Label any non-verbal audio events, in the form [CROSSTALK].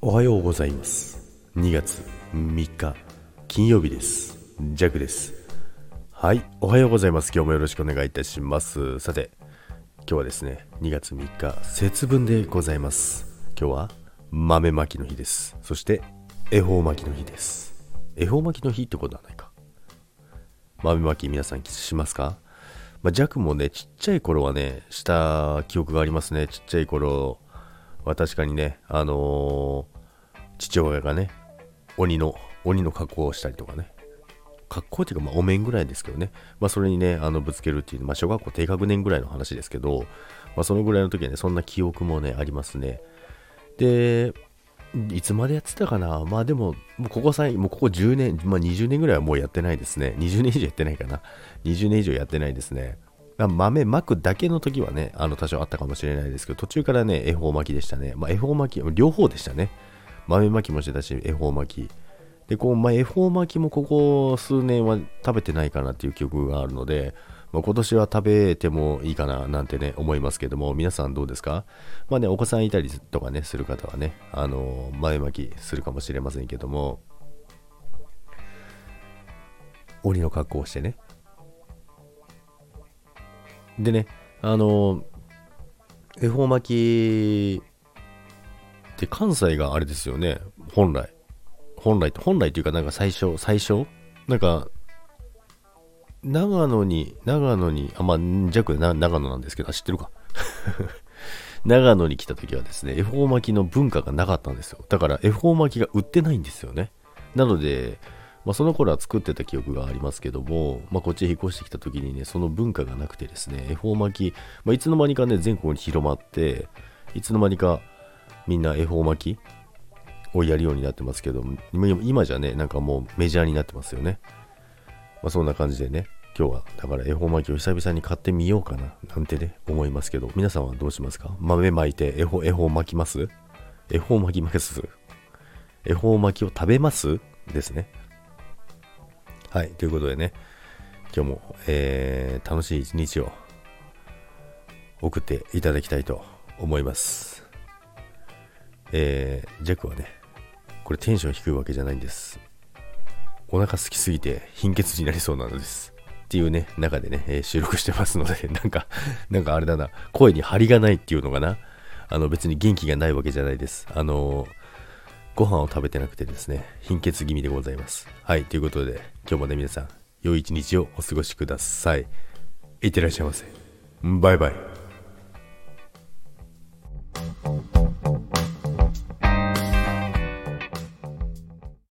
おはようございます。2月3日金曜日です。ジャックです。はいおはようございます。今日もよろしくお願いいたします。さて今日はですね2月3日節分でございます。今日は豆まきの日です。そして恵方巻きの日です。恵方巻きの日ってことはないか。豆まき皆さんしますか？まあ、ジャックもね、ちっちゃい頃はね、した記憶がありますね。ちっちゃい頃は確かにね、あのー、父親がね、鬼の、鬼の格好をしたりとかね、格好っていうか、まあ、お面ぐらいですけどね、まあ、それにね、あの、ぶつけるっていう、まあ、小学校低学年ぐらいの話ですけど、まあ、そのぐらいの時はね、そんな記憶もね、ありますね。で、いつまでやってたかな？まあでも、もうここ最もうここ10年、まあ20年ぐらいはもうやってないですね。20年以上やってないかな。20年以上やってないですね。豆まくだけの時はね、あの多少あったかもしれないですけど、途中からね、恵方巻きでしたね。まあ、恵方巻き、両方でしたね。豆まきもしてたし、恵方巻き。で、こう、まあ、恵方巻きもここ数年は食べてないかなっていう記憶があるので、まあ、今年は食べてもいいかななんてね、思いますけども、皆さんどうですか？まあね、お子さんいたりとかね、する方はね、あの、豆まきするかもしれませんけども、鬼の格好をしてね、でね、あの、恵方巻きって関西があれですよね、本来。本来、本来というかなんか最初、最初？なんか、長野に、長野に、あ、まあ、弱な長野なんですけど、知ってるか [LAUGHS] 長野に来た時はですね、恵方巻きの文化がなかったんですよ。だから恵方巻きが売ってないんですよね。なので、まあ、その頃は作ってた記憶がありますけども、まあ、こっちへ引っ越してきた時にね、その文化がなくてですね、恵方巻き、まあ、いつの間にかね、全国に広まって、いつの間にかみんな恵方巻きをやるようになってますけど、今じゃね、なんかもうメジャーになってますよね。まあ、そんな感じでね、今日はだから恵方巻きを久々に買ってみようかななんてね、思いますけど、皆さんはどうしますか？豆巻いて恵方、恵方巻きます？恵方巻きます？[LAUGHS] 恵方巻きを食べます？ですね。はい、ということでね、今日も、えー、楽しい一日を送っていただきたいと思います。えー、ジャックはね、これテンション低いわけじゃないんです。お腹空きすぎて貧血になりそうなのです。っていうね、中でね、えー、収録してますので、[LAUGHS] なんか、なんかあれだな、声に張りがないっていうのかな。あの別に元気がないわけじゃないです。あのーご飯を食べてなくてですね、貧血気味でございます。はい、ということで、今日もね、皆さん、良い一日をお過ごしください。いってらっしゃいませ。バイバイ。